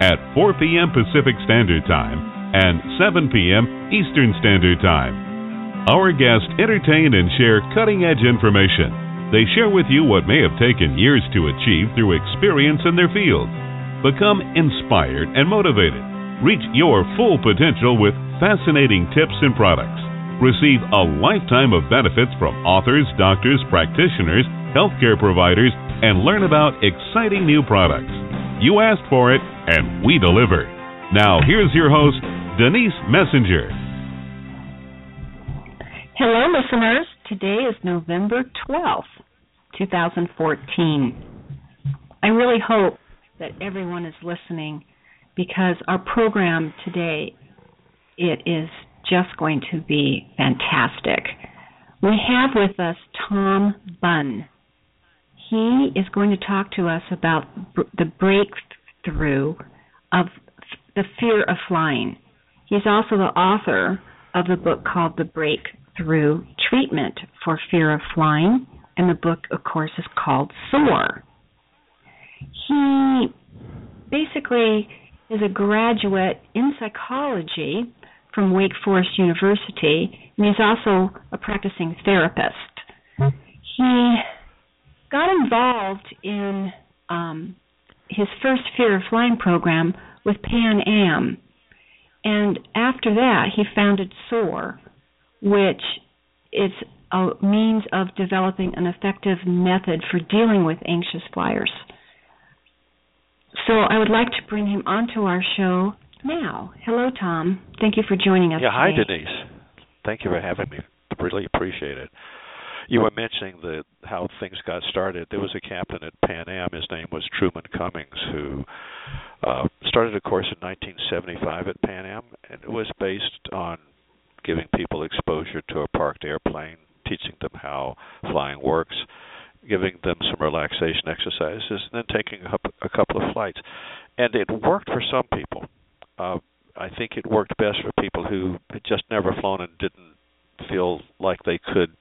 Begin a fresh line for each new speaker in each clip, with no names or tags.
at 4 p.m. Pacific Standard Time and 7 p.m. Eastern Standard Time. Our guests entertain and share cutting edge information. They share with you what may have taken years to achieve through experience in their field. Become inspired and motivated. Reach your full potential with fascinating tips and products. Receive a lifetime of benefits from authors, doctors, practitioners, healthcare providers, and learn about exciting new products. You asked for it, and we deliver. Now, here's your host, Denise Messenger.
Hello, listeners. Today is November 12th, 2014. I really hope that everyone is listening because our program today it is just going to be fantastic. We have with us Tom Bunn. He is going to talk to us about the breakthrough of the fear of flying. He's also the author of the book called The Breakthrough Treatment for Fear of Flying, and the book, of course, is called Soar. He basically is a graduate in psychology from Wake Forest University, and he's also a practicing therapist. He got involved in um, his first Fear of Flying program with Pan Am, and after that, he founded SOAR, which is a means of developing an effective method for dealing with anxious flyers. So I would like to bring him onto our show now. Hello, Tom. Thank you for joining us.
Yeah, hi,
today.
Denise. Thank you for having me. Really appreciate it. You were mentioning the how things got started. There was a captain at Pan Am. His name was Truman Cummings, who uh, started a course in 1975 at Pan Am, and it was based on giving people exposure to a parked airplane, teaching them how flying works, giving them some relaxation exercises, and then taking a, a couple of flights. And it worked for some people. Uh, I think it worked best for people who had just never flown and didn't feel like they could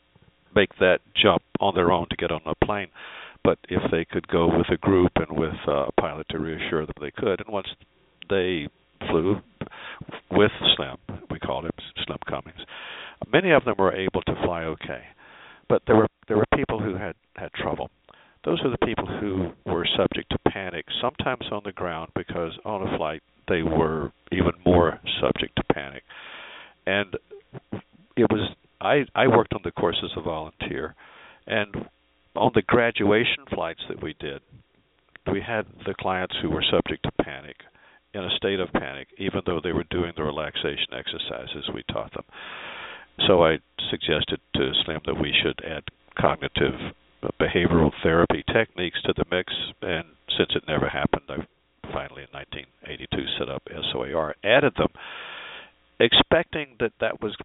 make that jump on their own to get on a plane. But if they could go with a group and with a pilot to reassure them they could, and once they flew with Slim, we called him Slim Cummings, many of them were able to fly okay. But there were there were people who had had trouble. Those are the people who were subject to panic, sometimes on the ground because on a flight they were even more subject to panic. And it was I I worked on the course as a volunteer, and on the graduation flights that we did, we had the clients who were subject to panic, in a state of panic, even though they were doing the relaxation exercises we taught them. So I suggested to Slim that we should add cognitive behavioral therapy techniques to the mix, and since it never happened, I finally in 1982 set up SOAR, added them, expecting that that was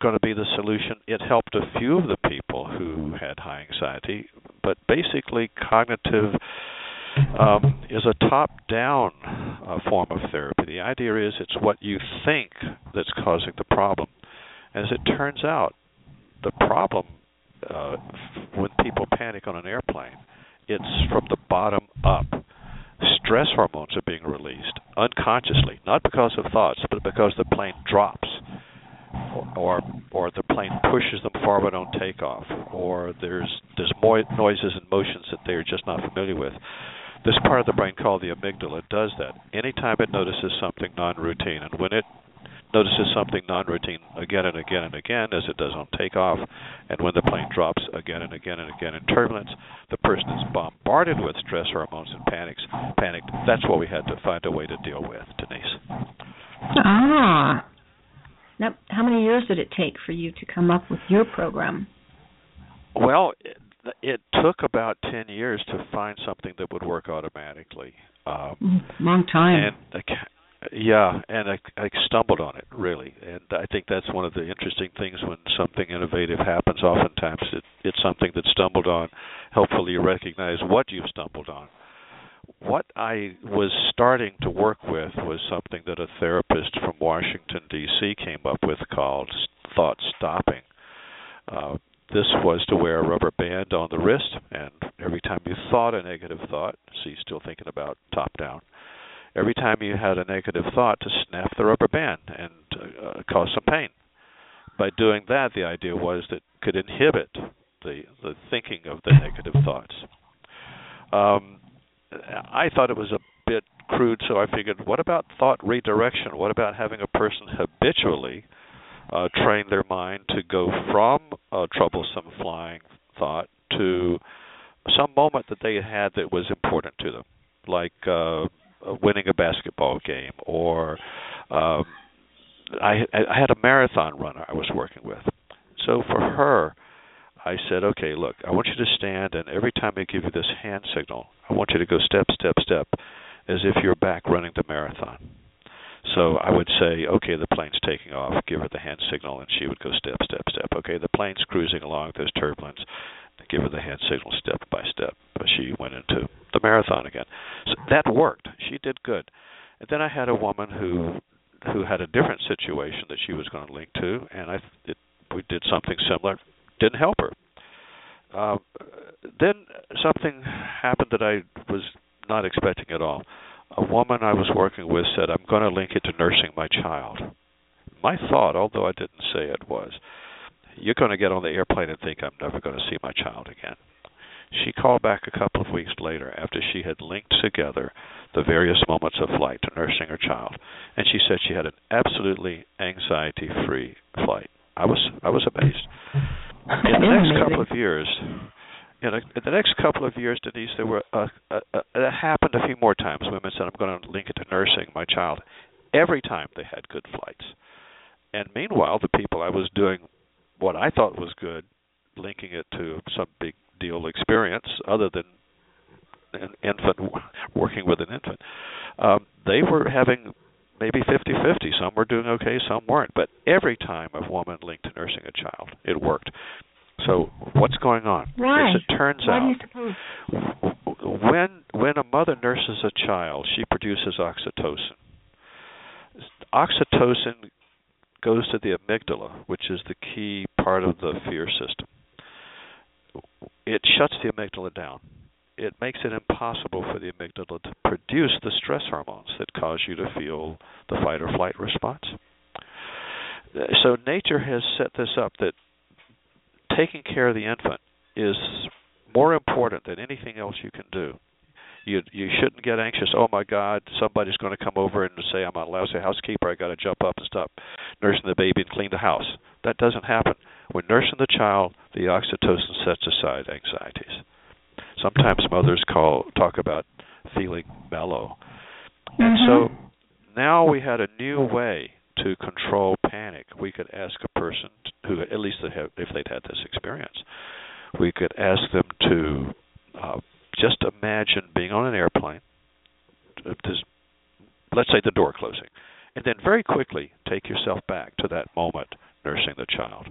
going to be the solution. It helped a few of the people who had high anxiety, but basically, cognitive um, is a top-down uh, form of therapy. The idea is it's what you think that's causing the problem. As it turns out, the problem uh, when people panic on an airplane, it's from the bottom up. Stress hormones are being released unconsciously, not because of thoughts, but because the plane drops or or the plane pushes them forward on takeoff, or there's there's mo- noises and motions that they're just not familiar with. This part of the brain called the amygdala does that anytime it notices something non-routine, and when it notices something non-routine again and again and again, as it does on takeoff, and when the plane drops again and again and again in turbulence, the person is bombarded with stress hormones and panics. Panicked. That's what we had to find a way to deal with, Denise.
Ah, now, how many years did it take for you to come up with your program?
Well, it, it took about 10 years to find something that would work automatically.
Um, Long time.
And Yeah, and I, I stumbled on it really, and I think that's one of the interesting things when something innovative happens. Oftentimes, it, it's something that stumbled on. Hopefully, you recognize what you've stumbled on. What I was starting to work with was something that a therapist from Washington D.C. came up with called thought stopping. Uh, this was to wear a rubber band on the wrist, and every time you thought a negative thought, see, still thinking about top down every time you had a negative thought to snap the rubber band and uh, cause some pain. By doing that, the idea was that could inhibit the the thinking of the negative thoughts. Um, I thought it was a bit crude, so I figured, what about thought redirection? What about having a person habitually uh, train their mind to go from a troublesome flying thought to some moment that they had that was important to them, like uh, winning a basketball game, or um, I, I had a marathon runner I was working with. So for her, I said, okay, look, I want you to stand, and every time I give you this hand signal, I want you to go step, step, step, as if you're back running the marathon. So I would say, okay, the plane's taking off. Give her the hand signal, and she would go step, step, step. Okay, the plane's cruising along. There's turbulence. Give her the hand signal step by step. But she went into the marathon again. So that worked. She did good. And then I had a woman who who had a different situation that she was going to link to, and I it, we did something similar. Didn't help her. Uh, then something happened that I was not expecting at all. A woman I was working with said, "I'm going to link it to nursing my child." My thought, although I didn't say it, was, "You're going to get on the airplane and think I'm never going to see my child again." She called back a couple of weeks later after she had linked together the various moments of flight to nursing her child, and she said she had an absolutely anxiety-free flight. I was I was amazed. In the next couple of years, in, a, in the next couple of years, Denise, there were a, a, a, it happened a few more times. Women said, "I'm going to link it to nursing my child." Every time they had good flights, and meanwhile, the people I was doing what I thought was good, linking it to some big deal experience other than an infant working with an infant. Um, they were having maybe 50-50. Some were doing okay, some weren't. But every time a woman linked to nursing a child, it worked. So what's going on?
Why?
As it turns
Why
out,
do you
when when a mother nurses a child, she produces oxytocin. Oxytocin goes to the amygdala, which is the key part of the fear system it shuts the amygdala down. It makes it impossible for the amygdala to produce the stress hormones that cause you to feel the fight or flight response. So nature has set this up that taking care of the infant is more important than anything else you can do. You you shouldn't get anxious. Oh my God, somebody's going to come over and say I'm a lousy housekeeper. I got to jump up and stop nursing the baby and clean the house. That doesn't happen. When nursing the child, the oxytocin sets aside anxieties. Sometimes mothers call talk about feeling mellow. And
Mhm.
so now we had a new way to control panic. We could ask a person who, at least they have, if they'd had this experience, we could ask them to uh, just imagine being on an airplane. uh, Just, let's say the door closing, and then very quickly take yourself back to that moment nursing the child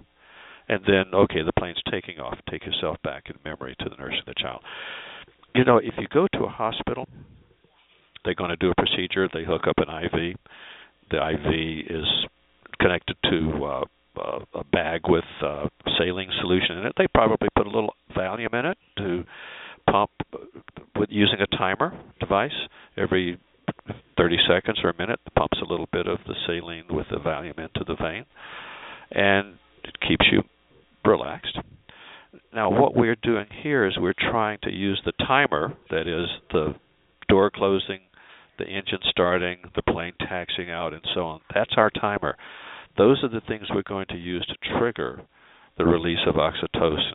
and then okay the plane's taking off. Take yourself back in memory to the nurse and the child. You know if you go to a hospital they're going to do a procedure. They hook up an iv the iv is connected to uh, uh, a bag with uh, saline solution in it. They probably put a little valium in it to pump with using a timer device every 30 seconds or a minute. Pumps a little bit of the saline with the valium into the vein and it keeps you relaxed. Now, what we're doing here is we're trying to use the timer, that is, the door closing, the engine starting, the plane taxiing out, and so on. That's our timer. Those are the things we're going to use to trigger the release of oxytocin.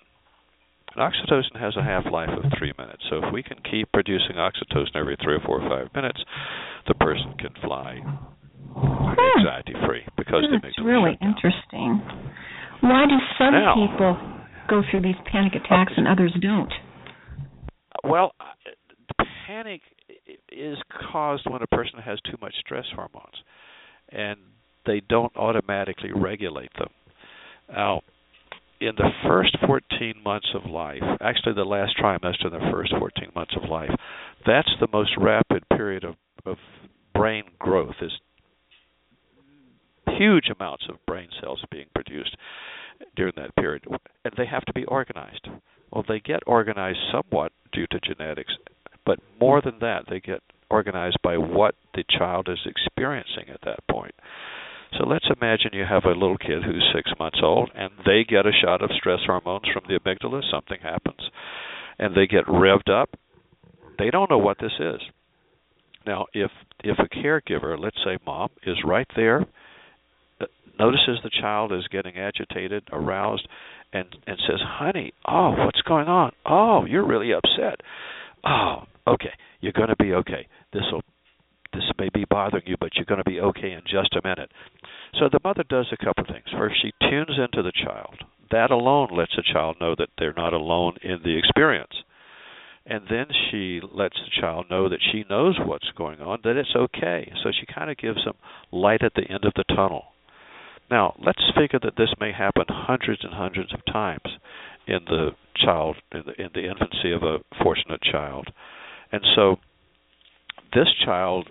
And oxytocin has a half life of three minutes, so if we can keep producing oxytocin every three or four or five minutes, the person can fly anxiety free because they
That's
make
really
shut down.
interesting. Why do some
Now-
people go through these panic attacks and others don't?
Well, uh, panic is caused when a person has too much stress hormones, and they don't automatically regulate them. Now, in the first 14 months of life, actually the last trimester in the first 14 months of life, that's the most rapid period of, of brain growth. Is huge amounts of brain cells being produced during that period, and they have to be organized. Well, they get organized somewhat due to genetics, but more than that, they get organized by what the child is experiencing at that point. So let's imagine you have a little kid who's six months old and they get a shot of stress hormones from the amygdala, something happens, and they get revved up. They don't know what this is. Now, if if a caregiver, let's say mom, is right there, notices the child is getting agitated, aroused, and and says, "Honey, oh, what's going on? Oh, you're really upset. Oh, okay, you're going to be okay. This will this may be bothering you, but you're going to be okay in just a minute. So the mother does a couple of things. First, she tunes into the child. That alone lets the child know that they're not alone in the experience. And then she lets the child know that she knows what's going on, that it's okay. So she kind of gives them light at the end of the tunnel. Now, let's figure that this may happen hundreds and hundreds of times in the child, in the, in the infancy of a fortunate child. And so this child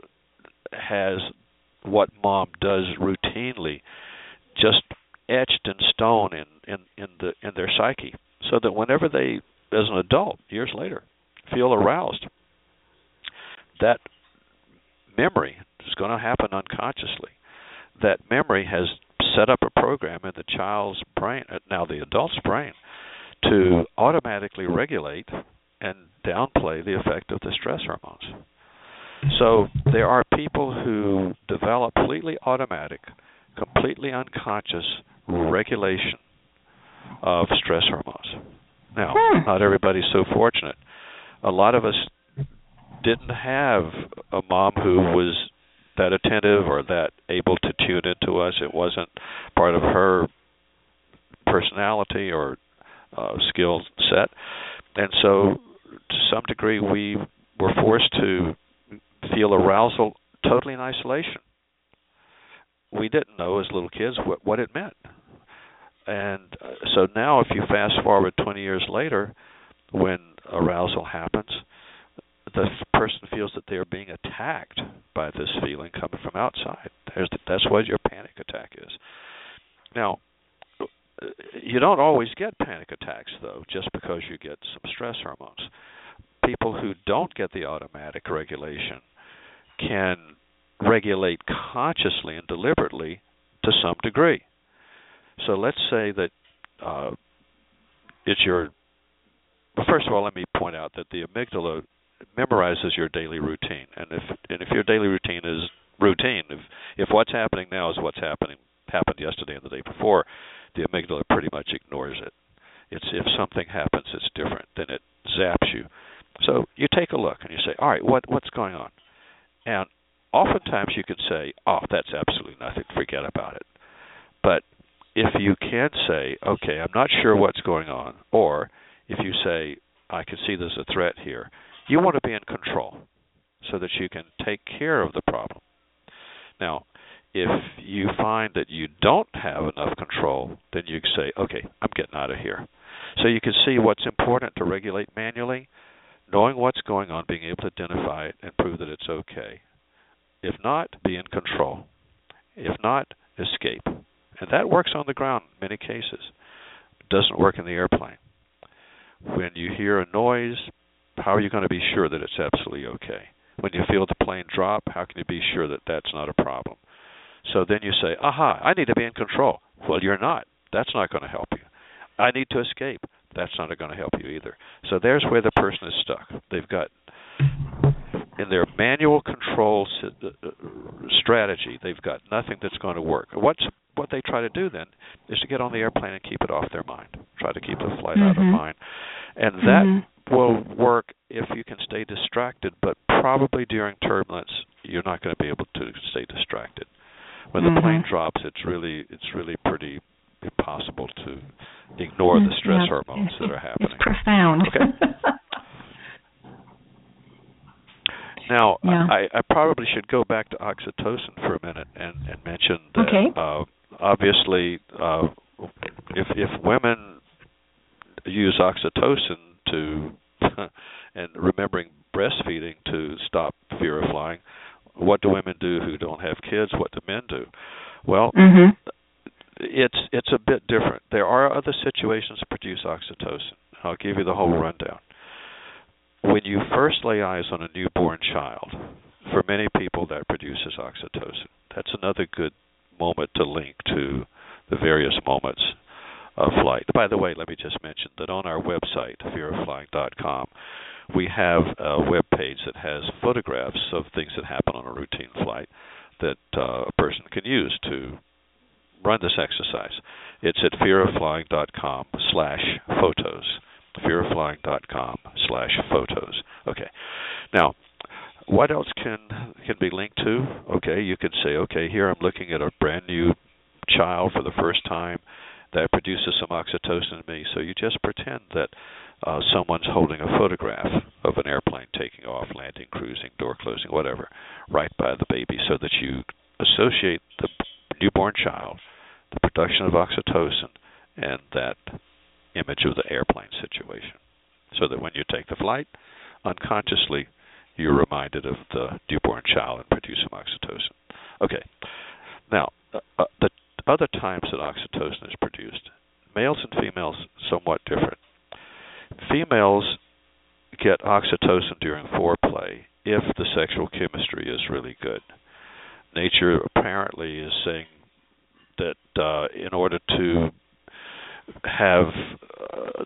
has what mom does routinely just etched in stone in, in, in the in their psyche so that whenever they as an adult years later feel aroused that memory is going to happen unconsciously that memory has set up a program in the child's brain uh, now the adult's brain to automatically regulate and downplay the effect of the stress hormones so there are people who develop completely automatic, completely unconscious regulation of stress hormones. Now, hmm. not everybody's so fortunate. A lot of us didn't have a mom who was that attentive or that able to tune into us. It wasn't part of her personality or uh, skill set. And so, to some degree, we were forced to feel arousal totally in isolation. We didn't know as little kids what, what it meant. And uh, so now, if you fast forward 20 years later, when arousal happens, the person feels that they're being attacked by this feeling coming from outside. There's the, that's what your panic attack is. Now, you don't always get panic attacks, though, just because you get some stress hormones. People who don't get the automatic regulation can regulate consciously and deliberately to some degree. So let's say that uh, it's your. Well, first of all, let me point out that the amygdala memorizes your daily routine, and if and if your daily routine is routine, if if what's happening now is what's happening happened yesterday and the day before, the amygdala pretty much ignores it. It's if something happens that's different, then it zaps you. So you take a look and you say, all right, what what's going on? And oftentimes you could say, oh, that's absolutely nothing, forget about it. But if you can say, okay, I'm not sure what's going on, or if you say, I can see there's a threat here, you want to be in control so that you can take care of the problem. Now, if you find that you don't have enough control, then you say, okay, I'm getting out of here. So you can see what's important to regulate manually knowing what's going on, being able to identify it and prove that it's okay. If not, be in control. If not, escape. And that works on the ground in many cases. It doesn't work in the airplane. When you hear a noise, how are you going to be sure that it's absolutely okay? When you feel the plane drop, how can you be sure that that's not a problem? So then you say, aha, I need to be in control. Well, you're not. That's not going to help you. I need to escape that's not going to help you either. So there's where the person is stuck. They've got in their manual control uh, uh, strategy, they've got nothing that's going to work. What's what they try to do then is to get on the airplane and keep it off their mind. Try to keep the flight mm-hmm. out of mm-hmm. mind, and that mm-hmm. Will work if you can stay distracted. But probably during turbulence, you're not going to be able to stay distracted. When the mm-hmm. plane drops, it's really it's really pretty impossible to ignore the stress yeah, hormones that are happening.
It's profound.
Okay. Now,
Yeah.
I, I probably should go back to oxytocin for a minute and, and mention that
Okay.
uh, obviously, uh, if if women use oxytocin to and remembering breastfeeding to stop fear of flying, what do women do who don't have kids? What do men do? Well,
Mhm.
it's it's a bit different. There are other situations that produce oxytocin. I'll give you the whole rundown. When you first lay eyes on a newborn child, for many people that produces oxytocin. That's another good moment to link to the various moments of flight. By the way, let me just mention that on our website, fearofflying.com, we have a web page that has photographs of things that happen on a routine flight that uh, a person can use to run this exercise. It's at fearofflying.com slash photos. fearofflying.com slash photos. Okay. Now, what else can can be linked to? Okay, you can say, okay, here I'm looking at a brand new child for the first time that produces some oxytocin in me. So you just pretend that uh, someone's holding a photograph of an airplane taking off, landing, cruising, door closing, whatever, right by the baby, so that you associate the newborn child, the production of oxytocin, and that image of the airplane situation. So that when you take the flight, unconsciously you're reminded of the newborn child and produce some oxytocin. Okay. Now, uh, uh, the other times that oxytocin is produced, males and females somewhat different. Females get oxytocin during foreplay if the sexual chemistry is really good. Nature apparently is saying that uh, in order to have uh,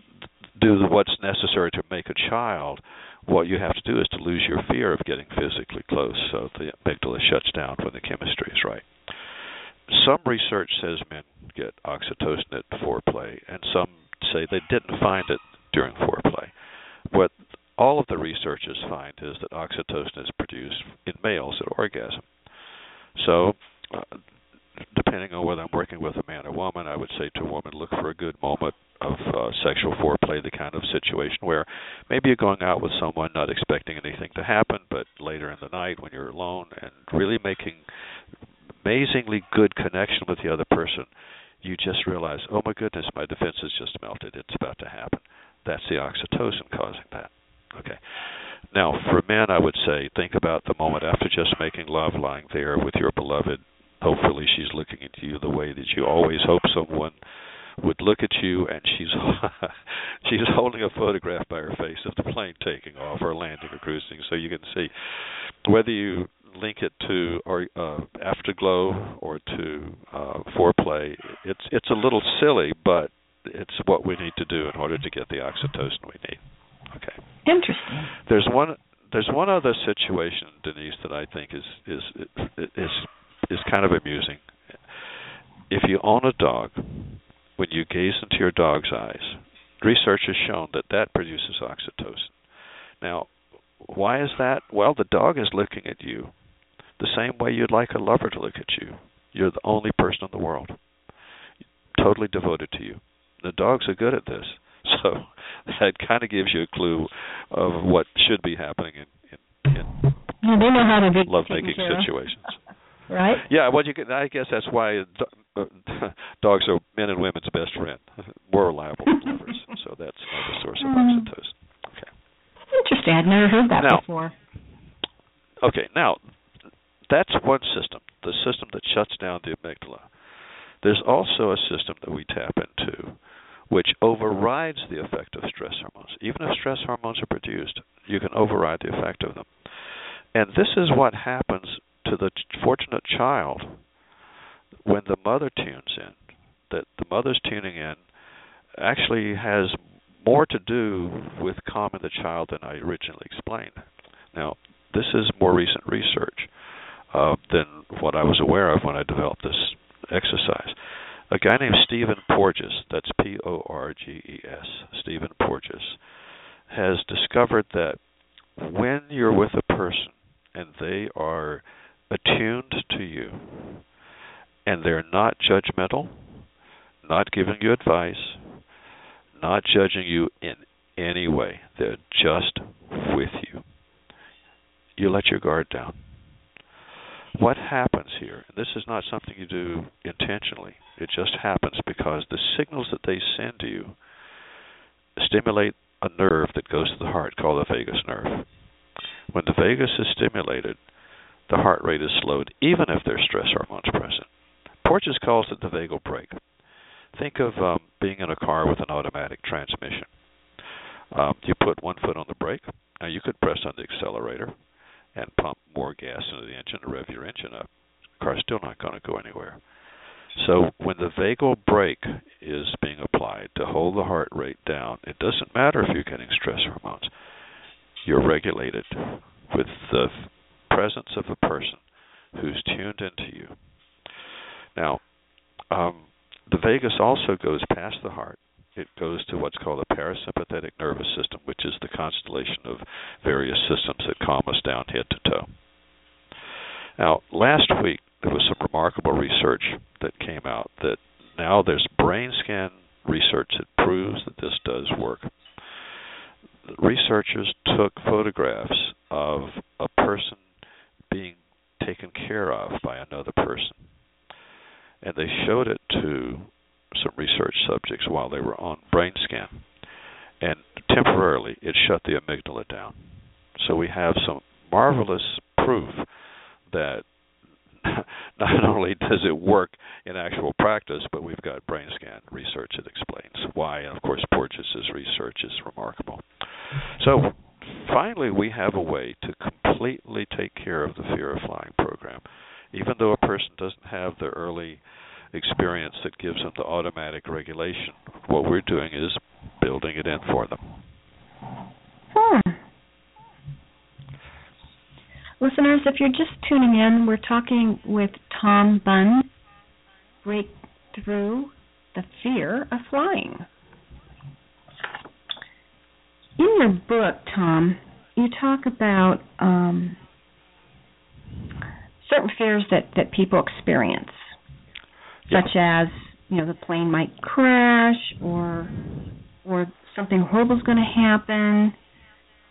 do what's necessary to make a child, what you have to do is to lose your fear of getting physically close, so the amygdala shuts down when the chemistry is right. Some research says men get oxytocin at foreplay, and some say they didn't find it during foreplay. What all of the researchers find is that oxytocin is produced in males at orgasm. So, uh, depending on whether I'm working with a man or woman, I would say to a woman, look for a good moment of uh, sexual foreplay, the kind of situation where maybe you're going out with someone not expecting anything to happen, but later in the night when you're alone and really good connection with the other person, you just realize, oh my goodness, my defenses just melted. It's about to happen. That's the oxytocin causing that. Okay. Now, for men, I would say think about the moment after just making love, lying there with your beloved. Hopefully, she's looking at you the way that you always hope someone would look at you, and she's she's holding a photograph by her face of the plane taking off or landing or cruising, so you can see whether you link it to or uh, afterglow or to uh, foreplay. It's it's a little silly, but it's what we need to do in order to get the oxytocin we need. Okay.
Interesting.
There's one there's one other situation, Denise, that I think is is is is kind of amusing. If you own a dog, when you gaze into your dog's eyes, research has shown that that produces oxytocin. Now, why is that? Well, the dog is looking at you the same way you'd like a lover to look at you. You're the only person in the world, totally devoted to you. The dogs are good at this, so that kind of gives you a clue of what should be happening in, in, in
Yeah, they know how to taken care of.
situations.
right?
Yeah, well, you can. I guess that's why uh, dogs are men and women's best friend. More reliable lovers. So that's another source of
Hmm.
oxytocin. Okay.
Interesting. I'd never heard that
Now-
before.
Okay. Now, that's one system. The system that shuts down the amygdala. There's also a system that we tap into, which overrides the effect of stress hormones. Even if stress hormones are produced, you can override the effect of them. And this is what happens to the fortunate child when the mother tunes in. That the mother's tuning in actually has more to do with calming the child than I originally explained. Now, this is more recent research uh, than what I was aware of when I developed this exercise. A guy named Stephen Porges, that's P O R G E S, Stephen Porges, has discovered that when you're with a person and they are attuned to you and they're not judgmental, not giving you advice, not judging you in any way, they're just with you. You let your guard down. What happens here, and this is not something you do intentionally, it just happens because the signals that they send to you stimulate a nerve that goes to the heart called the vagus nerve. When the vagus is stimulated, the heart rate is slowed even if there's stress hormones present. Porges calls it the vagal brake. Think of um, being in a car with an automatic transmission. Um, you put one foot on the brake. Now you could press on the accelerator and pump more gas into the engine to rev your engine up. The car's still not going to go anywhere. So when the vagal brake is being applied to hold the heart rate down, it doesn't matter if you're getting stress hormones. You're regulated with the presence of a person who's tuned into you. Now, um, the vagus also goes past the heart. It goes to what's called the parasympathetic nervous system, which is the constellation of various systems that calm us down head to toe. Now, last week there was some remarkable research that came out that now there's brain scan research that proves that this does work. Researchers took photographs of a person being taken care of by another person, and they showed it to some research subjects while they were on brain scan, and temporarily it shut the amygdala down. So we have some marvelous proof that not only does it work in actual practice, but we've got brain scan research that explains why. And of course, Porges' research is remarkable. So finally, we have a way to completely take care of the fear of flying program. Even though a person doesn't have the early experience that gives them the automatic regulation, what we're doing is building it in for them.
Hmm. Listeners, if you're just tuning in, we're talking with Tom Bunn, Break Through the Fear of Flying. In your book, Tom, you talk about um, certain fears that, that people experience,
Yeah.
such as you know the plane might crash or or something horrible is going to happen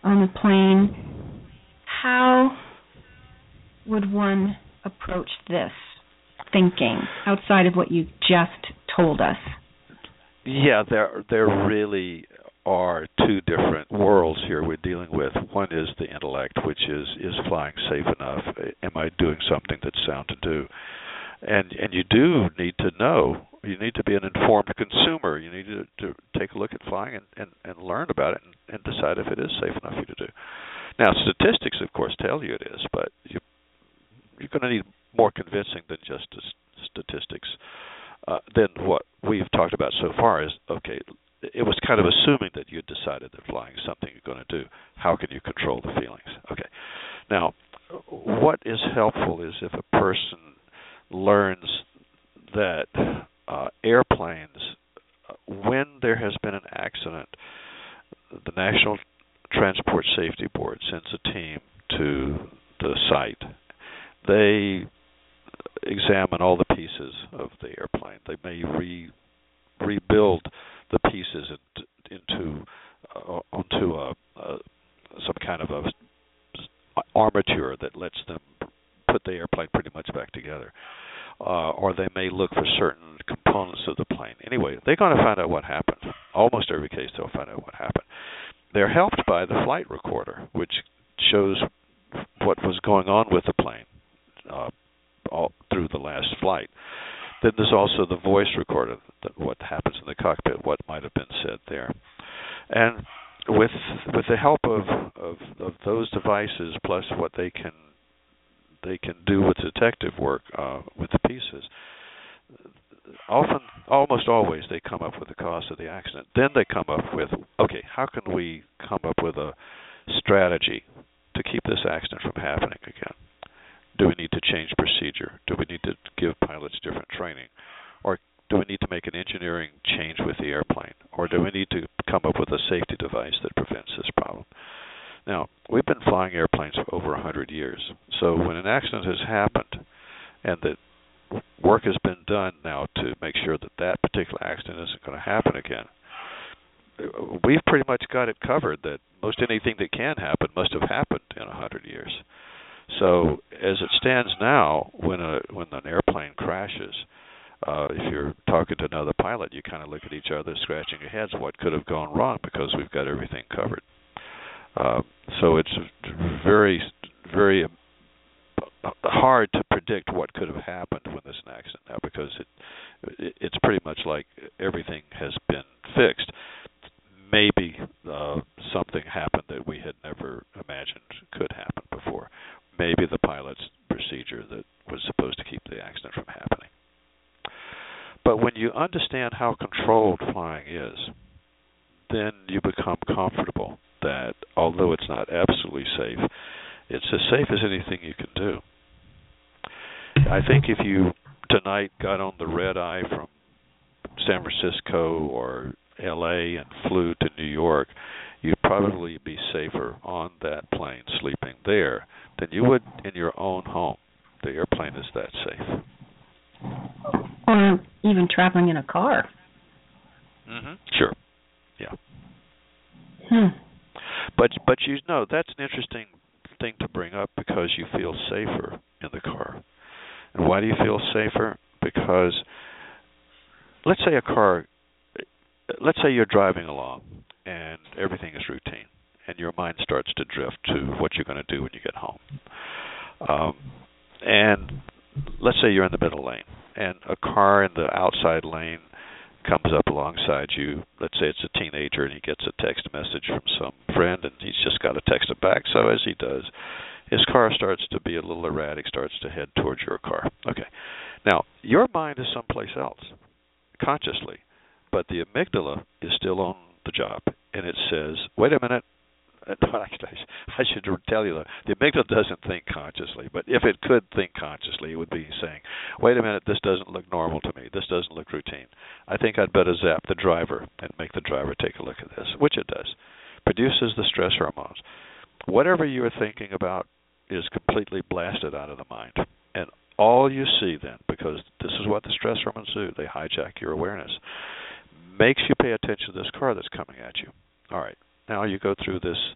on the plane. How would one approach this thinking outside of what you just told us?
Yeah, there there really are two different worlds here we're dealing with. One is the intellect, which is is flying safe enough? Am I doing something that's sound to do? And and you do need to know. You need to be an informed consumer. You need to, to take a look at flying and, and, and learn about it and, and decide if it is safe enough for you to do. Now, statistics, of course, tell you it is, but you you're going to need more convincing than just statistics. Uh, than what we've talked about so far is okay. It was kind of assuming that you decided that flying is something you're going to do. How can you control the feelings? Okay. Now, what is helpful is if a person learns that uh, airplanes, when there has been an accident, the National Transport Safety Board sends a team to the site. They examine all the pieces of the airplane. They may re rebuild the pieces into, into uh, onto a, a some kind of a armature that lets them put the airplane pretty much back together. Uh, or they may look for certain components of the plane. Anyway, they're going to find out what happened. Almost every case, they'll find out what happened. They're helped by the flight recorder, which shows what was going on with the plane uh, all through the last flight. Then there's also the voice recorder, what happens in the cockpit, what might have been said there, and with with the help of, of of those devices plus what they can they can do with detective work uh, with the pieces. Often, almost always, they come up with the cause of the accident. Then they come up with, okay, how can we come up with a strategy to keep this accident from happening again? Do we need to change procedure? Do we need to give pilots different training? Or do we need to make an engineering change with the airplane? Or do we need to come up with a safety device that prevents this problem? Now, we've been flying airplanes for over 100 years. So when an accident has happened and that work has been done now to make sure that that particular accident isn't going to happen again, we've pretty much got it covered that most anything that can happen must have happened in a hundred years. So as it stands now, when a when an airplane crashes, uh, if you're talking to another pilot, you kind of look at each other, scratching your heads, what could have gone wrong because we've got everything covered. Uh, so it's very, very hard to predict what could have happened when there's an accident now because it, it it's pretty much like everything has been fixed. Maybe uh, something happened that we had never imagined could happen before. Maybe the pilot's procedure that was supposed to keep the accident from happening. But when you understand how controlled flying is, then you become comfortable although it's not absolutely safe, it's as safe as anything you can do. I think if you tonight got on the red eye from San Francisco or LA and flew to New York, you'd probably be safer on that plane sleeping there than you would in your own home. The airplane is that safe.
Or even traveling in a car.
Mhm. Sure. Yeah.
Hmm.
But but you know that's an interesting thing to bring up because you feel safer in the car. And why do you feel safer? Because let's say a car let's say you're driving along and everything is routine and your mind starts to drift to what you're going to do when you get home. Um, and let's say you're in the middle lane and a car in the outside lane comes up alongside you. Let's say it's a teenager and he gets a text message from some friend and he's just got to text it back. So as he does, his car starts to be a little erratic, starts to head towards your car. Okay. Now, your mind is someplace else consciously, but the amygdala is still on the job and it says, "Wait a minute, I should tell you that the amygdala doesn't think consciously, but if it could think consciously, it would be saying, "Wait a minute, this doesn't look normal to me. This doesn't look routine. I think I'd better zap the driver and make the driver take a look at this," which it does. Produces the stress hormones. Whatever you are thinking about is completely blasted out of the mind, and all you see then, because this is what the stress hormones do, they hijack your awareness, makes you pay attention to this car that's coming at you. All right, now you go through this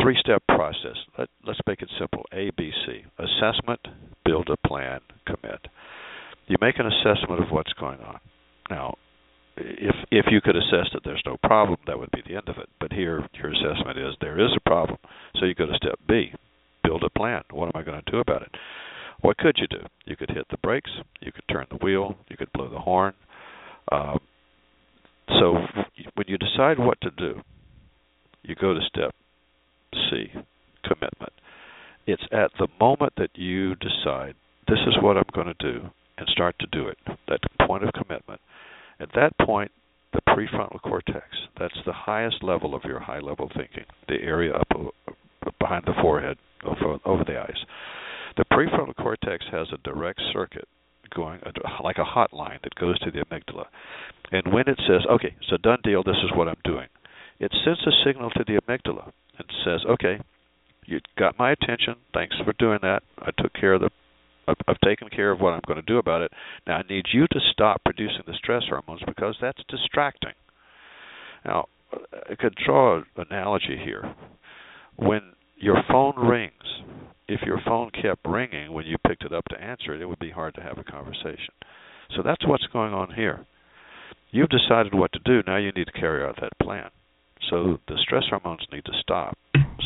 three step process. Let, us make it simple ABC assessment, build a plan, commit. You make an assessment of what's going on. Now, if if you could assess that there's no problem, that would be the end of it. But here, your assessment is there is a problem. So you go to step B, build a plan. What am I going to do about it? What could you do? You could hit the brakes. You could turn the wheel. You could blow the horn. Um, so when you decide what to do, you go to step C, commitment. It's at the moment that you decide this is what I'm going to do and start to do it, that point of commitment. At that point, the prefrontal cortex, that's the highest level of your high level thinking, the area up uh, behind the forehead, over, uh, over the eyes. The prefrontal cortex has a direct circuit going like a hotline that goes to the amygdala. And when it says, okay, it's a done deal, this is what I'm doing, it sends a signal to the amygdala and says, okay, you got my attention. Thanks for doing that. I took care of the I've taken care of what I'm going to do about it. Now I need you to stop producing the stress hormones because that's distracting. Now, I could draw an analogy here. When your phone rings, if your phone kept ringing when you picked it up to answer it, it would be hard to have a conversation. So that's what's going on here. You've decided what to do. Now you need to carry out that plan. So the stress hormones need to stop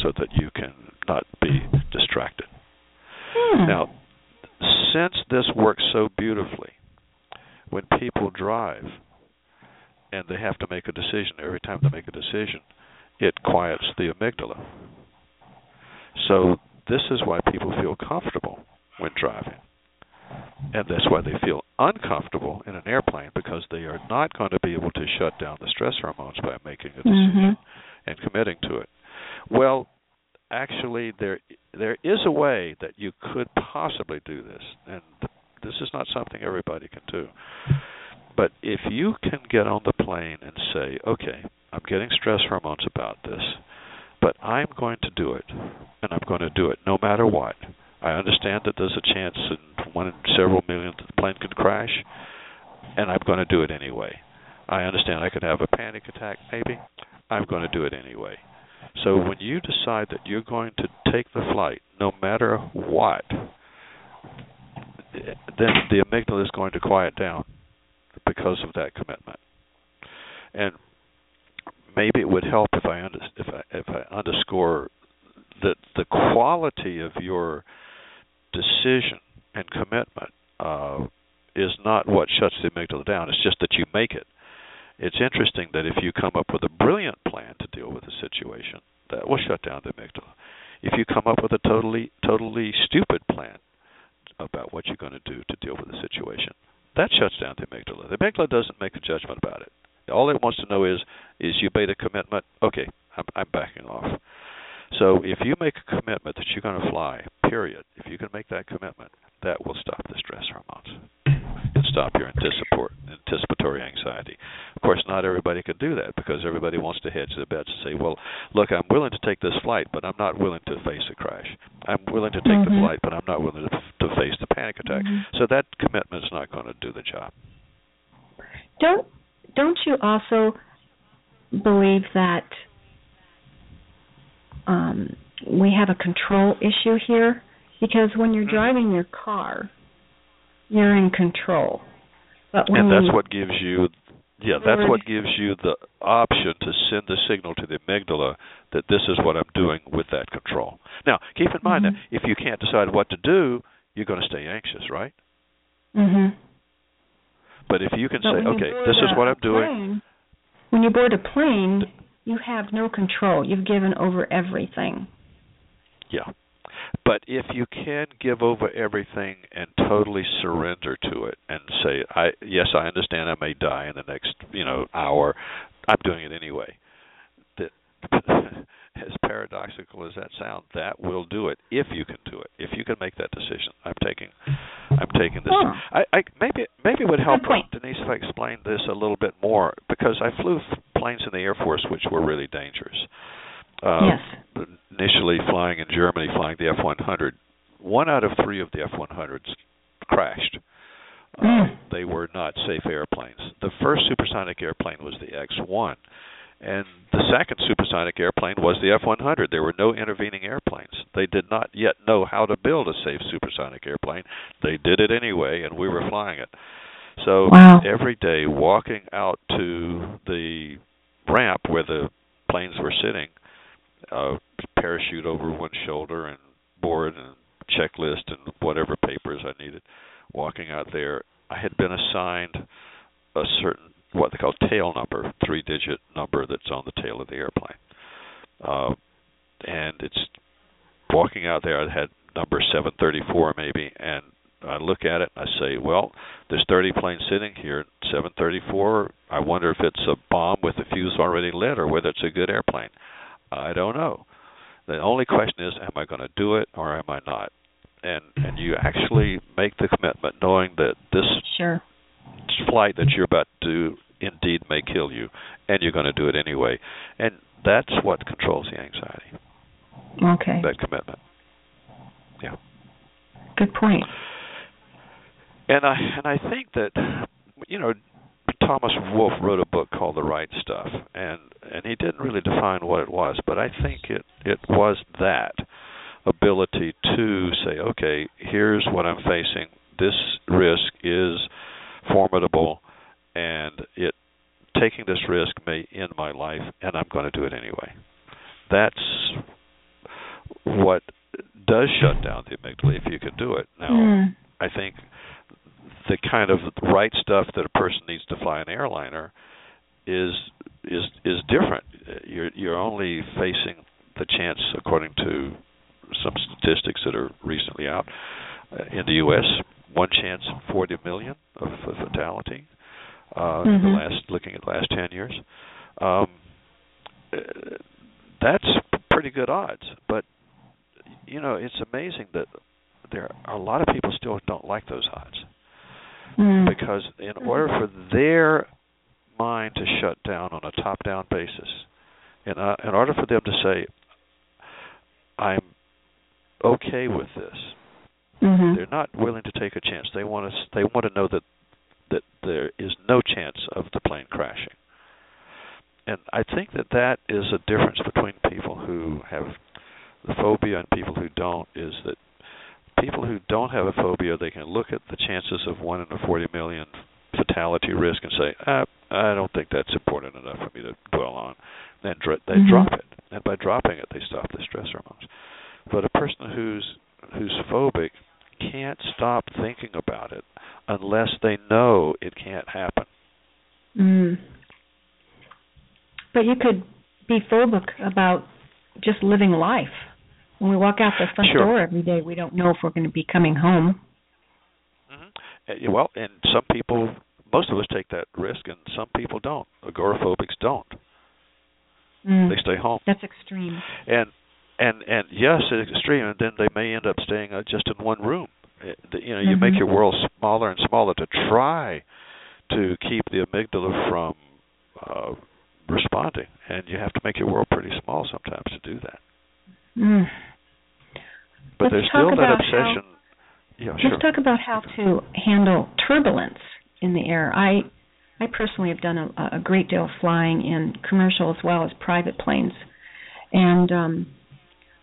so that you can not be distracted.
Hmm.
Now, since this works so beautifully, when people drive and they have to make a decision, every time they make a decision, it quiets the amygdala. So this is why people feel comfortable when driving. And that's why they feel uncomfortable in an airplane because they are not going to be able to shut down the stress hormones by making a decision
mm-hmm.
and committing to it. Well, actually there there is a way that you could possibly do this and this is not something everybody can do. But if you can get on the plane and say, "Okay, I'm getting stress hormones about this, but I'm going to do it, and I'm going to do it no matter what. I understand that there's a chance in one in several million that the plane could crash, and I'm going to do it anyway. I understand I could have a panic attack, maybe. I'm going to do it anyway. So when you decide that you're going to take the flight, no matter what, then the amygdala is going to quiet down because of that commitment. And maybe it would help if I under, if I if I underscore that the quality of your decision and commitment uh, is not what shuts the amygdala down. It's just that you make it. It's interesting that if you come up with a brilliant plan to deal with a situation, that will shut down the amygdala. If you come up with a totally totally stupid plan about what you're going to do to deal with the situation, that shuts down the amygdala. The amygdala doesn't make a judgment about it. All it wants to know is is you made a commitment. Okay, I'm, I'm backing off. So if you make a commitment that you're going to fly, period, if you can make that commitment, that will stop the stress hormones and stop your anticipatory anxiety. Of course, not everybody can do that because everybody wants to hedge their bets and say, well, look, I'm willing to take this flight, but I'm not willing to face a crash. I'm willing to take
mm-hmm.
the flight, but I'm not willing to, to face the panic attack.
Mm-hmm.
So that commitment is not going to do the job.
Don't don't you also believe that um, we have a control issue here? Because when you're mm-hmm. driving your car, you're in control. But when
and that's
you,
what gives you yeah, that's what gives you the option to send the signal to the amygdala that this is what I'm doing with that control. Now, keep in mind
mm-hmm.
that if you can't decide what to do, you're going to stay anxious, right?
Mhm.
But if you can
but
say, okay, this is what I'm doing.
Plane, when you board a plane, you have no control. You've given over everything.
Yeah. But if you can give over everything and totally surrender to it and say, "I yes, I understand I may die in the next, you know, hour. I'm doing it anyway." That as paradoxical as that sounds, that will do it if you can do it. If you can make that decision. I'm taking I'm taking this. I, I maybe maybe it would help. Denise if I explained this a little bit more because I flew planes in the Air Force which were really dangerous. Uh,
yes.
Initially flying in Germany, flying the F-100, one out of three of the F-100s crashed. Uh,
mm.
they were not safe airplanes. The first supersonic airplane was the X-1, and the second supersonic airplane was the F-100. There were no intervening airplanes. They did not yet know how to build a safe supersonic airplane. They did it anyway, and we were flying it. So
wow.
every day, walking out to the ramp where the planes were sitting, uh, parachute over one shoulder and board and checklist and whatever papers I needed. Walking out there, I had been assigned a certain what they call tail number, three-digit number that's on the tail of the airplane. Uh, and it's walking out there. I had number 734 maybe, and I look at it and I say, well, there's 30 planes sitting here. 734. I wonder if it's a bomb with the fuse already lit, or whether it's a good airplane. I don't know. The only question is, am I going to do it or am I not? And and you actually make the commitment, knowing that this
sure.
flight that you're about to indeed may kill you, and you're going to do it anyway. And that's what controls the anxiety.
Okay.
That commitment. Yeah.
Good point.
And I and I think that you know Thomas Wolfe wrote a book called The Right Stuff, and and he didn't really define what it was, but I think it it was that ability to say, okay, here's what I'm facing. This risk is formidable, and it taking this risk may end my life, and I'm going to do it anyway. That's what does shut down the amygdala if you can do it. Now,
mm.
I think the kind of right stuff that a person needs to fly an airliner is is is different. You're you're only facing the chance, according to some statistics that are recently out uh, in the U.S., one chance in 40 million of, of fatality. Uh,
mm-hmm.
the last looking at the last 10 years, um, uh, that's pretty good odds. But you know, it's amazing that there are a lot of people still don't like those odds
mm.
because in order for their mind to shut down on a top-down basis, in, uh, in order for them to say, "I'm okay with this,"
mm-hmm.
they're not willing to take a chance. They want to they want to know that that there is no chance of the plane crashing. And I think that that is a difference between people who have the phobia and people who don't. Is that people who don't have a phobia, they can look at the chances of one in a 40 million fatality risk and say, ah, I don't think that's important enough for me to dwell on. And dr- they
mm-hmm.
drop it, and by dropping it, they stop the stress hormones. But a person who's who's phobic can't stop thinking about it unless they know it can't happen.
Mm. But you could be phobic about just living life. When we walk out the front
sure.
door every day, we don't know if we're going to be coming home.
Mm-hmm. Well, and some people, most of us take that risk, and some people don't. Agoraphobics don't.
Mm.
They stay home.
That's extreme.
And and and yes, it's extreme, and then they may end up staying uh, just in one room. It, you know, you
mm-hmm.
make your world smaller and smaller to try to keep the amygdala from uh, responding, and you have to make your world pretty small sometimes to do that.
Mm.
But
let's
there's still that obsession.
How,
yeah,
let's talk about how to handle turbulence in the air. I I personally have done a, a great deal of flying in commercial as well as private planes, and um,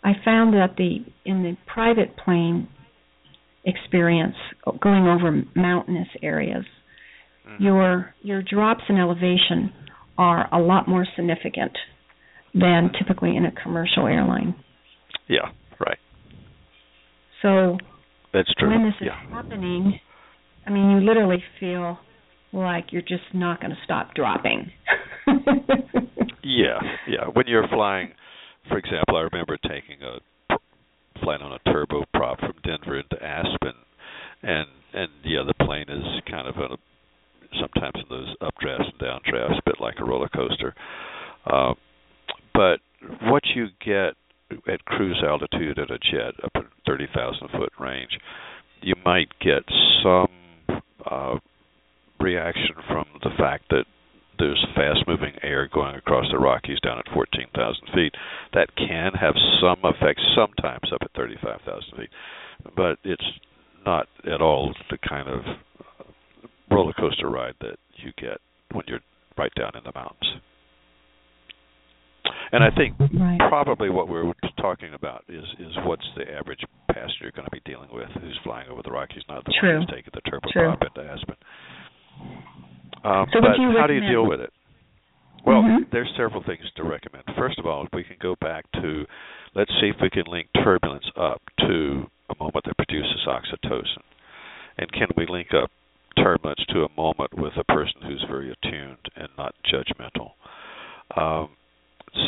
I found that the in the private plane experience going over mountainous areas,
mm-hmm.
your your drops in elevation are a lot more significant than typically in a commercial airline.
Yeah.
So
that's true.
When this
yeah.
is happening, I mean, you literally feel like you're just not going to stop dropping.
yeah, yeah. When you're flying, for example, I remember taking a flight on a turboprop from Denver into Aspen, and and yeah, the plane is kind of a sometimes in those updrafts and downdrafts, a bit like a roller coaster. Uh, but what you get at cruise altitude at a jet up at 30,000 foot range, you might get some uh, reaction from the fact that there's fast moving air going across the Rockies down at 14,000 feet. That can have some effect sometimes up at 35,000 feet, but it's not at all the kind of roller coaster ride that you get when you're right down in the mountains. And I think
right.
probably what we're talking about is is what's the average passenger going to be dealing with who's flying over the Rockies, not the
True.
one who's taking the
True.
turboprop into Aspen. Um,
so
but how do you deal with it? Well,
Mhm.
there's several things to recommend. First of all, we can go back to let's see if we can link turbulence up to a moment that produces oxytocin, and can we link up turbulence to a moment with a person who's very attuned and not judgmental. Um,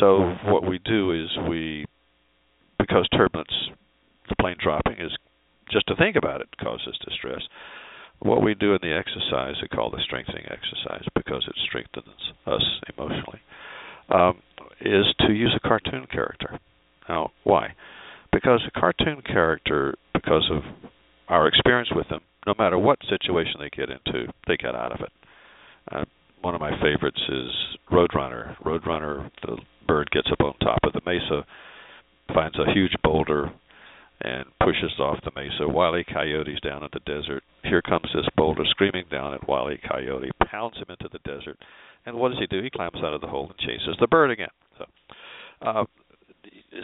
so what we do is we, because turbulence, the plane dropping is just to think about it causes distress. What we do in the exercise, we call the strengthening exercise because it strengthens us emotionally, um, is to use a cartoon character. Now, why? Because a cartoon character, because of our experience with them, no matter what situation they get into, they get out of it. Uh, one of my favorites is Roadrunner. Roadrunner, the bird gets up on top of the mesa, finds a huge boulder, and pushes off the mesa. Wile Coyote's down in the desert. Here comes this boulder screaming down at Wile Coyote, pounds him into the desert, and what does he do? He climbs out of the hole and chases the bird again. So, uh,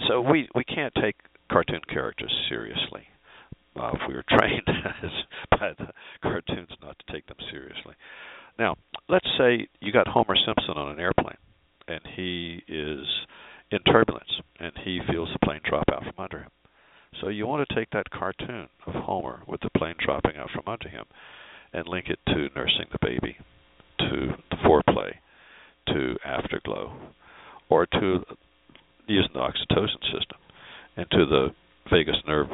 so we we can't take cartoon characters seriously. Uh, if we were trained by the cartoons not to take them seriously. Now, let's say you got Homer Simpson on an airplane, and he is in turbulence, and he feels the plane drop out from under him. So you want to take that cartoon of Homer with the plane dropping out from under him, and link it to nursing the baby, to the foreplay, to afterglow, or to using the oxytocin system, and to the vagus nerve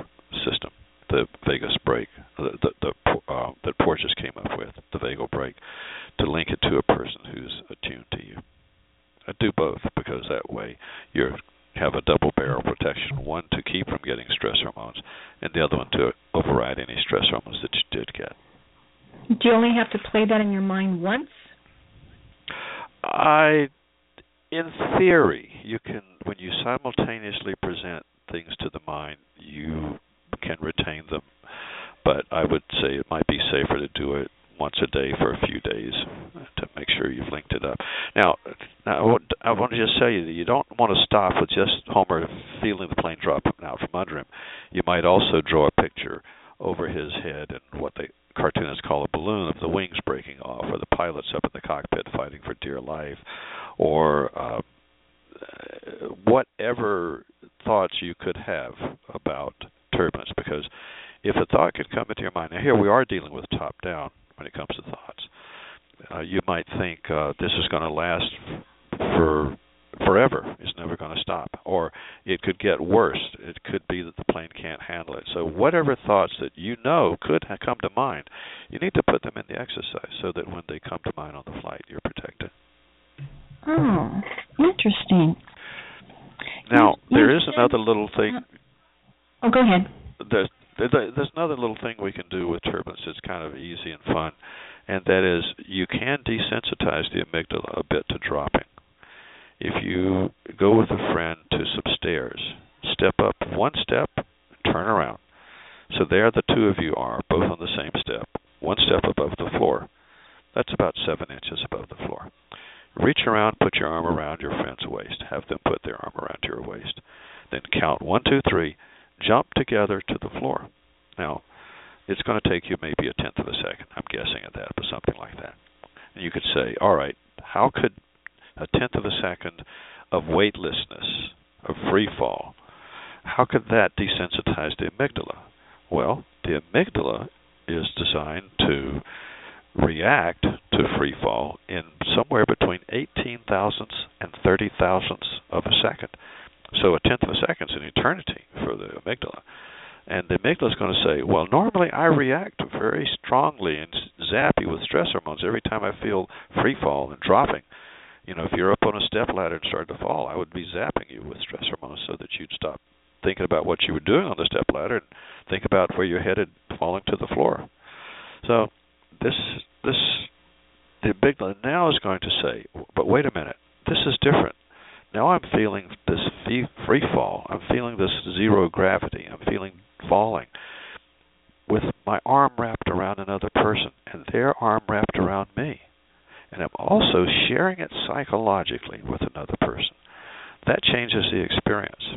system the vagus brake the, the, the uh, that Porges came up with, the vagal brake, to link it to a person who's attuned to you. Do both because that way you have a double barrel protection: one to keep from getting stress hormones, and the other one to override any stress hormones that you did get.
Do you only have to play that in your mind once?
I, in theory, you can when you simultaneously present things to the mind, you can retain them. But I would say it might be safer to do it once a day for a make sure you've linked it up. Now, now I want to just tell you that you don't want to stop with just Homer feeling the plane drop out from under him. You might also draw a picture over his head and what the cartoonists call a balloon of the wings breaking off, or the pilots up in the cockpit fighting for dear life, or uh, whatever thoughts you could have about turbulence. Because if a thought could come into your mind, now here we are dealing with top down when it comes to thoughts. Uh, you might think uh, this is going to last for forever. It's never going to stop. Or it could get worse. It could be that the plane can't handle it. So whatever thoughts that you know could come to mind, you need to put them in the exercise so that when they come to mind on the flight, you're protected.
Oh, interesting.
Now there is another little thing.
Oh, go ahead.
There's there's another little thing we can do with turbulence. It's kind of easy and fun, and that is you can desensitize the amygdala a bit to dropping if you go with a friend to some stairs, step up one step, turn around. So there the two of you are, both on the same step, one step above the floor. That's about seven inches above the floor. Reach around, put your arm around your friend's waist. Have them put their arm around your waist. Then count one, two, three, jump together to the floor. Now, it's going to take you maybe a tenth of a second. I'm guessing at that, but something like that. And you could say, all right, how could a tenth of a second of weightlessness, of free fall, how could that desensitize the amygdala? Well, the amygdala is designed to react to free fall in somewhere between 18 thousandths and 30 thousandths of a second. So a tenth of a second is an eternity for the amygdala. And the amygdala is going to say, well, normally I hmm. react very strongly and zap you with stress hormones every time I feel free fall and dropping you know, if you're up on a step ladder and started to fall, I would be zapping you with stress hormones so that you'd stop thinking about what you were doing on the step ladder and think about where you're headed falling to the floor. So this this the big now is going to say, but wait a minute, this is different. Now I'm feeling this free fall. I'm feeling this zero gravity. I'm feeling falling with my arm wrapped around another person and their arm wrapped around me and I'm also sharing it psychologically with another person. That changes the experience.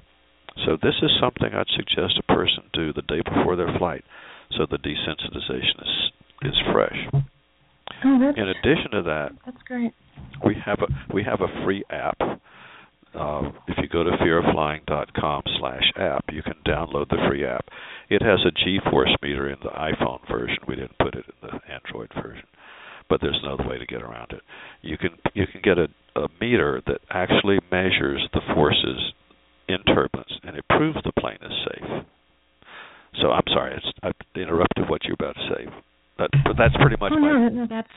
So this is something I'd suggest a person do the day before their flight, so the desensitization is is fresh.
Oh, that's,
In addition to that,
that's great.
We have a we have a free app. Uh, if you go to fearoflying.com slash app, you can download the free app. It has a G-force meter in the iPhone version. We didn't put it in the Android version but there's another way to get around it. You can you can get a, a meter that actually measures the forces in turbulence, and it proves the plane is safe. So I'm sorry, it's, I interrupted what you're about to say, but, but that's pretty much
oh, no, no, that's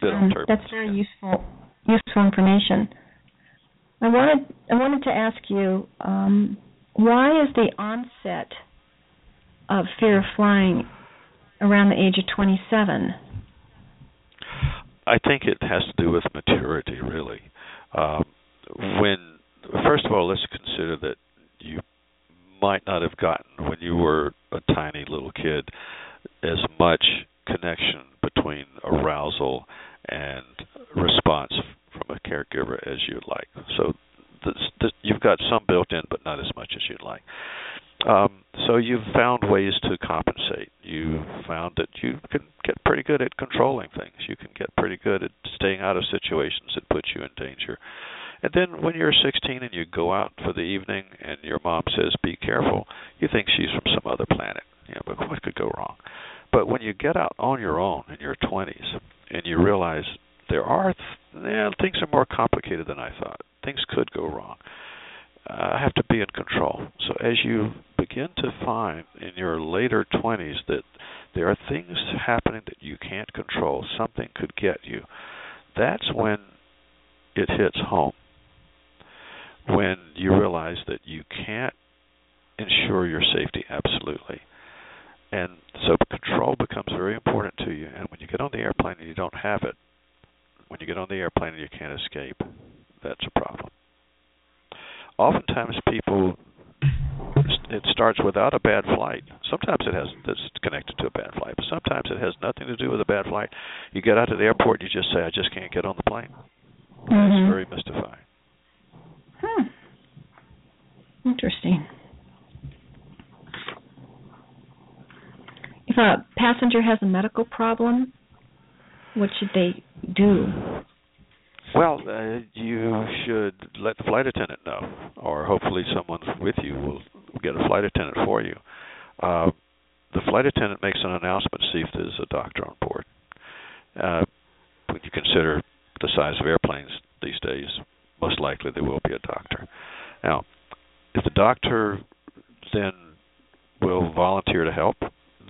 that's very useful useful information. I wanted I wanted to ask you um, why is the onset of fear of flying around the age of 27?
I think it has to do with maturity, really. Um, when first of all, let's consider that you might not have gotten when you were a tiny little kid as much connection between arousal and response from a caregiver as you'd like. So this, this, you've got some built in, but not as much as you'd like. Um, so you've found ways to compensate. You found that you can get pretty good at controlling things. You can get pretty good at staying out of situations that put you in danger. And then when you're 16 and you go out for the evening and your mom says, "Be careful," you think she's from some other planet. Know, but what could go wrong? But when you get out on your own in your 20s and you realize there are th- things are more complicated than I thought. Things could go wrong uh, I have to be in control. So as you begin to find in your later 20s that there are things happening that you can't control, something could get you, that's when it hits home. When you realize that you can't ensure your safety absolutely. And so control becomes very important to you. And when you get on the airplane and you don't have it, when you get on the airplane and you can't escape, that's a problem oftentimes people it starts without a bad flight. Sometimes it has it's connected to a bad flight, but sometimes it has nothing to do with a bad flight. You get out to the airport, you just say, "I just can't get on the plane."
Mm-hmm.
It's very mystifying.
Hmm. Interesting. A passenger has a medical problem, what should they do?
Well, uh, you should let the flight attendant know, or hopefully someone with you will get a flight attendant for you. Uh, the flight attendant makes an announcement see if there's a doctor on board. Uh, when you consider the size of airplanes these days, most likely there will be a doctor. Now, if the doctor then will volunteer to help,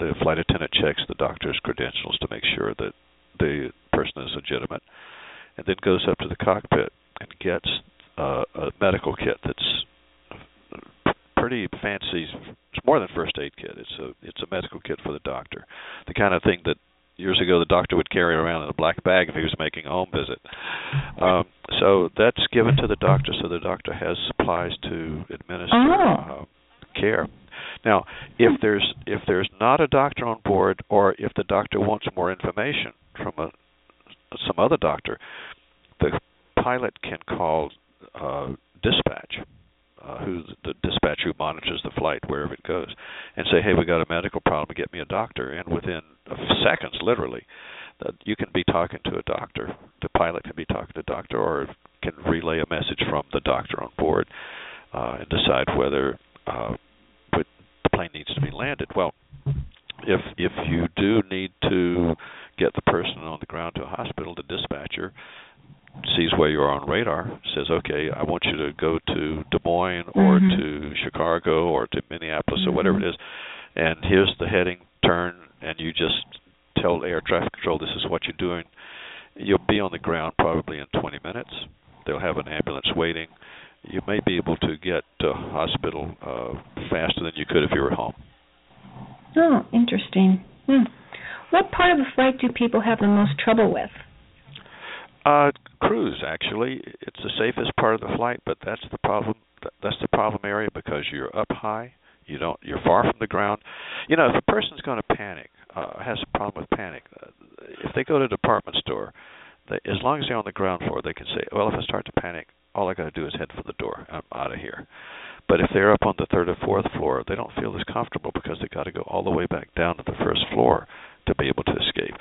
the flight attendant checks the doctor's credentials to make sure that the person is legitimate, and then goes up to the cockpit and gets uh, a medical kit that's pretty fancy. It's more than first aid kit. It's a it's a medical kit for the doctor, the kind of thing that years ago the doctor would carry around in a black bag if he was making a home visit. Um, so that's given to the doctor, so the doctor has supplies to administer
oh.
uh, care. Now, if there's if there's not a doctor on board, or if the doctor wants more information from a some other doctor, the pilot can call uh, dispatch, uh, who the dispatcher who monitors the flight wherever it goes, and say, "Hey, we got a medical problem. Get me a doctor." And within seconds, literally, that you can be talking to a doctor. The pilot can be talking to a doctor, or can relay a message from the doctor on board uh, and decide whether uh, plane needs to be landed. Well, if if you do need to get the person on the ground to a hospital, the dispatcher sees where you are on radar, says, "Okay, I want you to go to Des Moines or
mm-hmm.
to Chicago or to Minneapolis
mm-hmm.
or whatever it is, and here's the heading, turn." And you just tell air traffic control, "This is what you're doing." You'll be on the ground probably in 20 minutes. They'll have an ambulance waiting you may be able to get to hospital uh, faster than you could if you were home.
Oh, interesting. Hmm. What part of the flight do people have the most trouble with?
Uh, cruise, actually, it's the safest part of the flight, but that's the problem. That's the problem area because you're up high. You don't. You're far from the ground. You know, if a person's going to panic, uh, has a problem with panic, uh, if they go to a department store, they, as long as they're on the ground floor, they can say, "Well, if I start to panic, all I got to do is head for the door. I'm out of here. But if they're up on the third or fourth floor, they don't feel as comfortable because they got to go all the way back down to the first floor to be able to escape.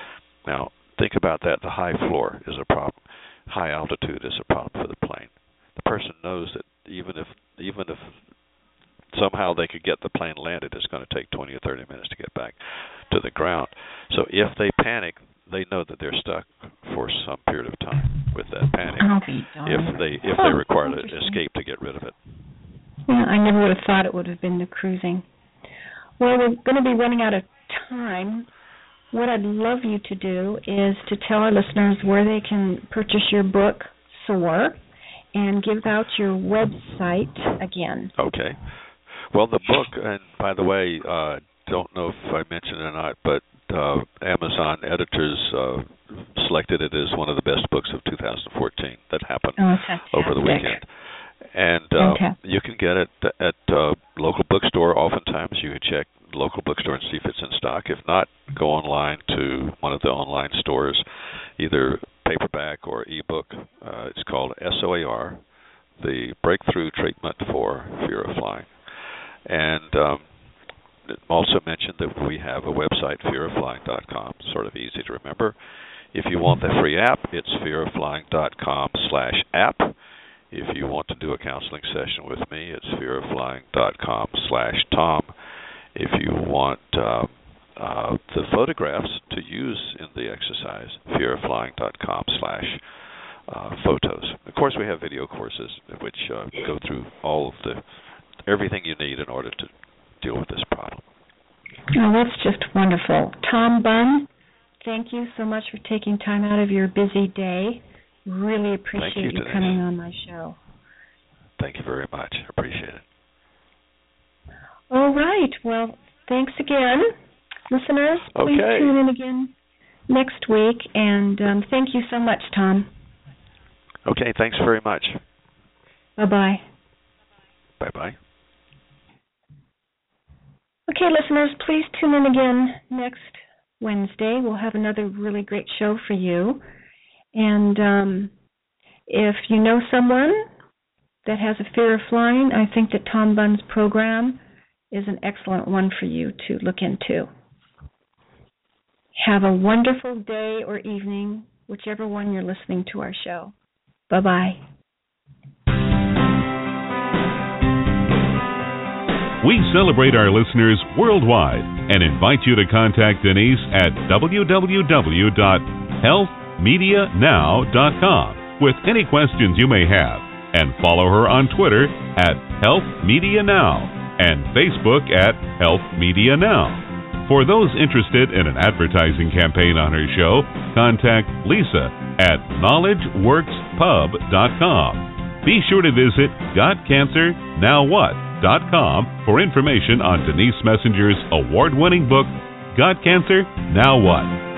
Now, think about that. The high floor is a problem. High altitude is a problem for the plane. The person knows that even if even if somehow they could get the plane landed, it's going to take 20 or 30 minutes to get back to the ground. So if they panic, they know that they're stuck for some period of time with that panic. if they if
oh,
they require to escape to get rid of it.
Yeah, I never would have thought it would have been the cruising. Well, we're going to be running out of time. What I'd love you to do is to tell our listeners where they can purchase your book, Soar, and give out your website again.
Okay. Well, the book, and by the way, uh, don't know if I mentioned it or not, but uh, Amazon editors uh, selected it as one of the best books of 2014 that happened
oh,
over the weekend. And uh, you can get it at uh, local bookstore. Oftentimes, you can check local bookstore and see if it's in stock. If not, go online to one of the online stores, either paperback or ebook. Uh, it's called SOAR, the Breakthrough Treatment for Fear of Flying. And um, also mentioned that we have a website, fearoflying.com, sort of easy to remember. If you want the free app, it's fearoflying.com slash app. If you want to do a counseling session with me, it's fearoflying.com slash Tom. If you want uh, uh, the photographs to use in the exercise, fearoflying.com slash uh, photos. Of course, we have video courses which uh, go through all of the everything you need in order to deal with this problem.
Oh, that's just wonderful. Tom Bunn, thank you so much for taking time out of your busy day. Really appreciate
you,
you coming on my show.
Thank you very much. Appreciate it.
All right. Well, thanks again. Listeners, please
okay.
tune in again next week. And um, thank you so much, Tom.
Okay. Thanks very much.
Bye bye.
Bye bye.
Okay, listeners, please tune in again next Wednesday. We'll have another really great show for you. And um, if you know someone that has a fear of flying, I think that Tom Bunn's program is an excellent one for you to look into. Have a wonderful day or evening, whichever one you're listening to our show. Bye bye.
We celebrate our listeners worldwide and invite you to contact Denise at www.healthmedianow.com with any questions you may have and follow her on Twitter at Health Media Now and Facebook at Health Media Now. For those interested in an advertising campaign on her show, contact Lisa at KnowledgeWorksPub.com. Be sure to visit GotCancerNowWhat.com for information on Denise Messenger's award winning book, Got Cancer? Now What?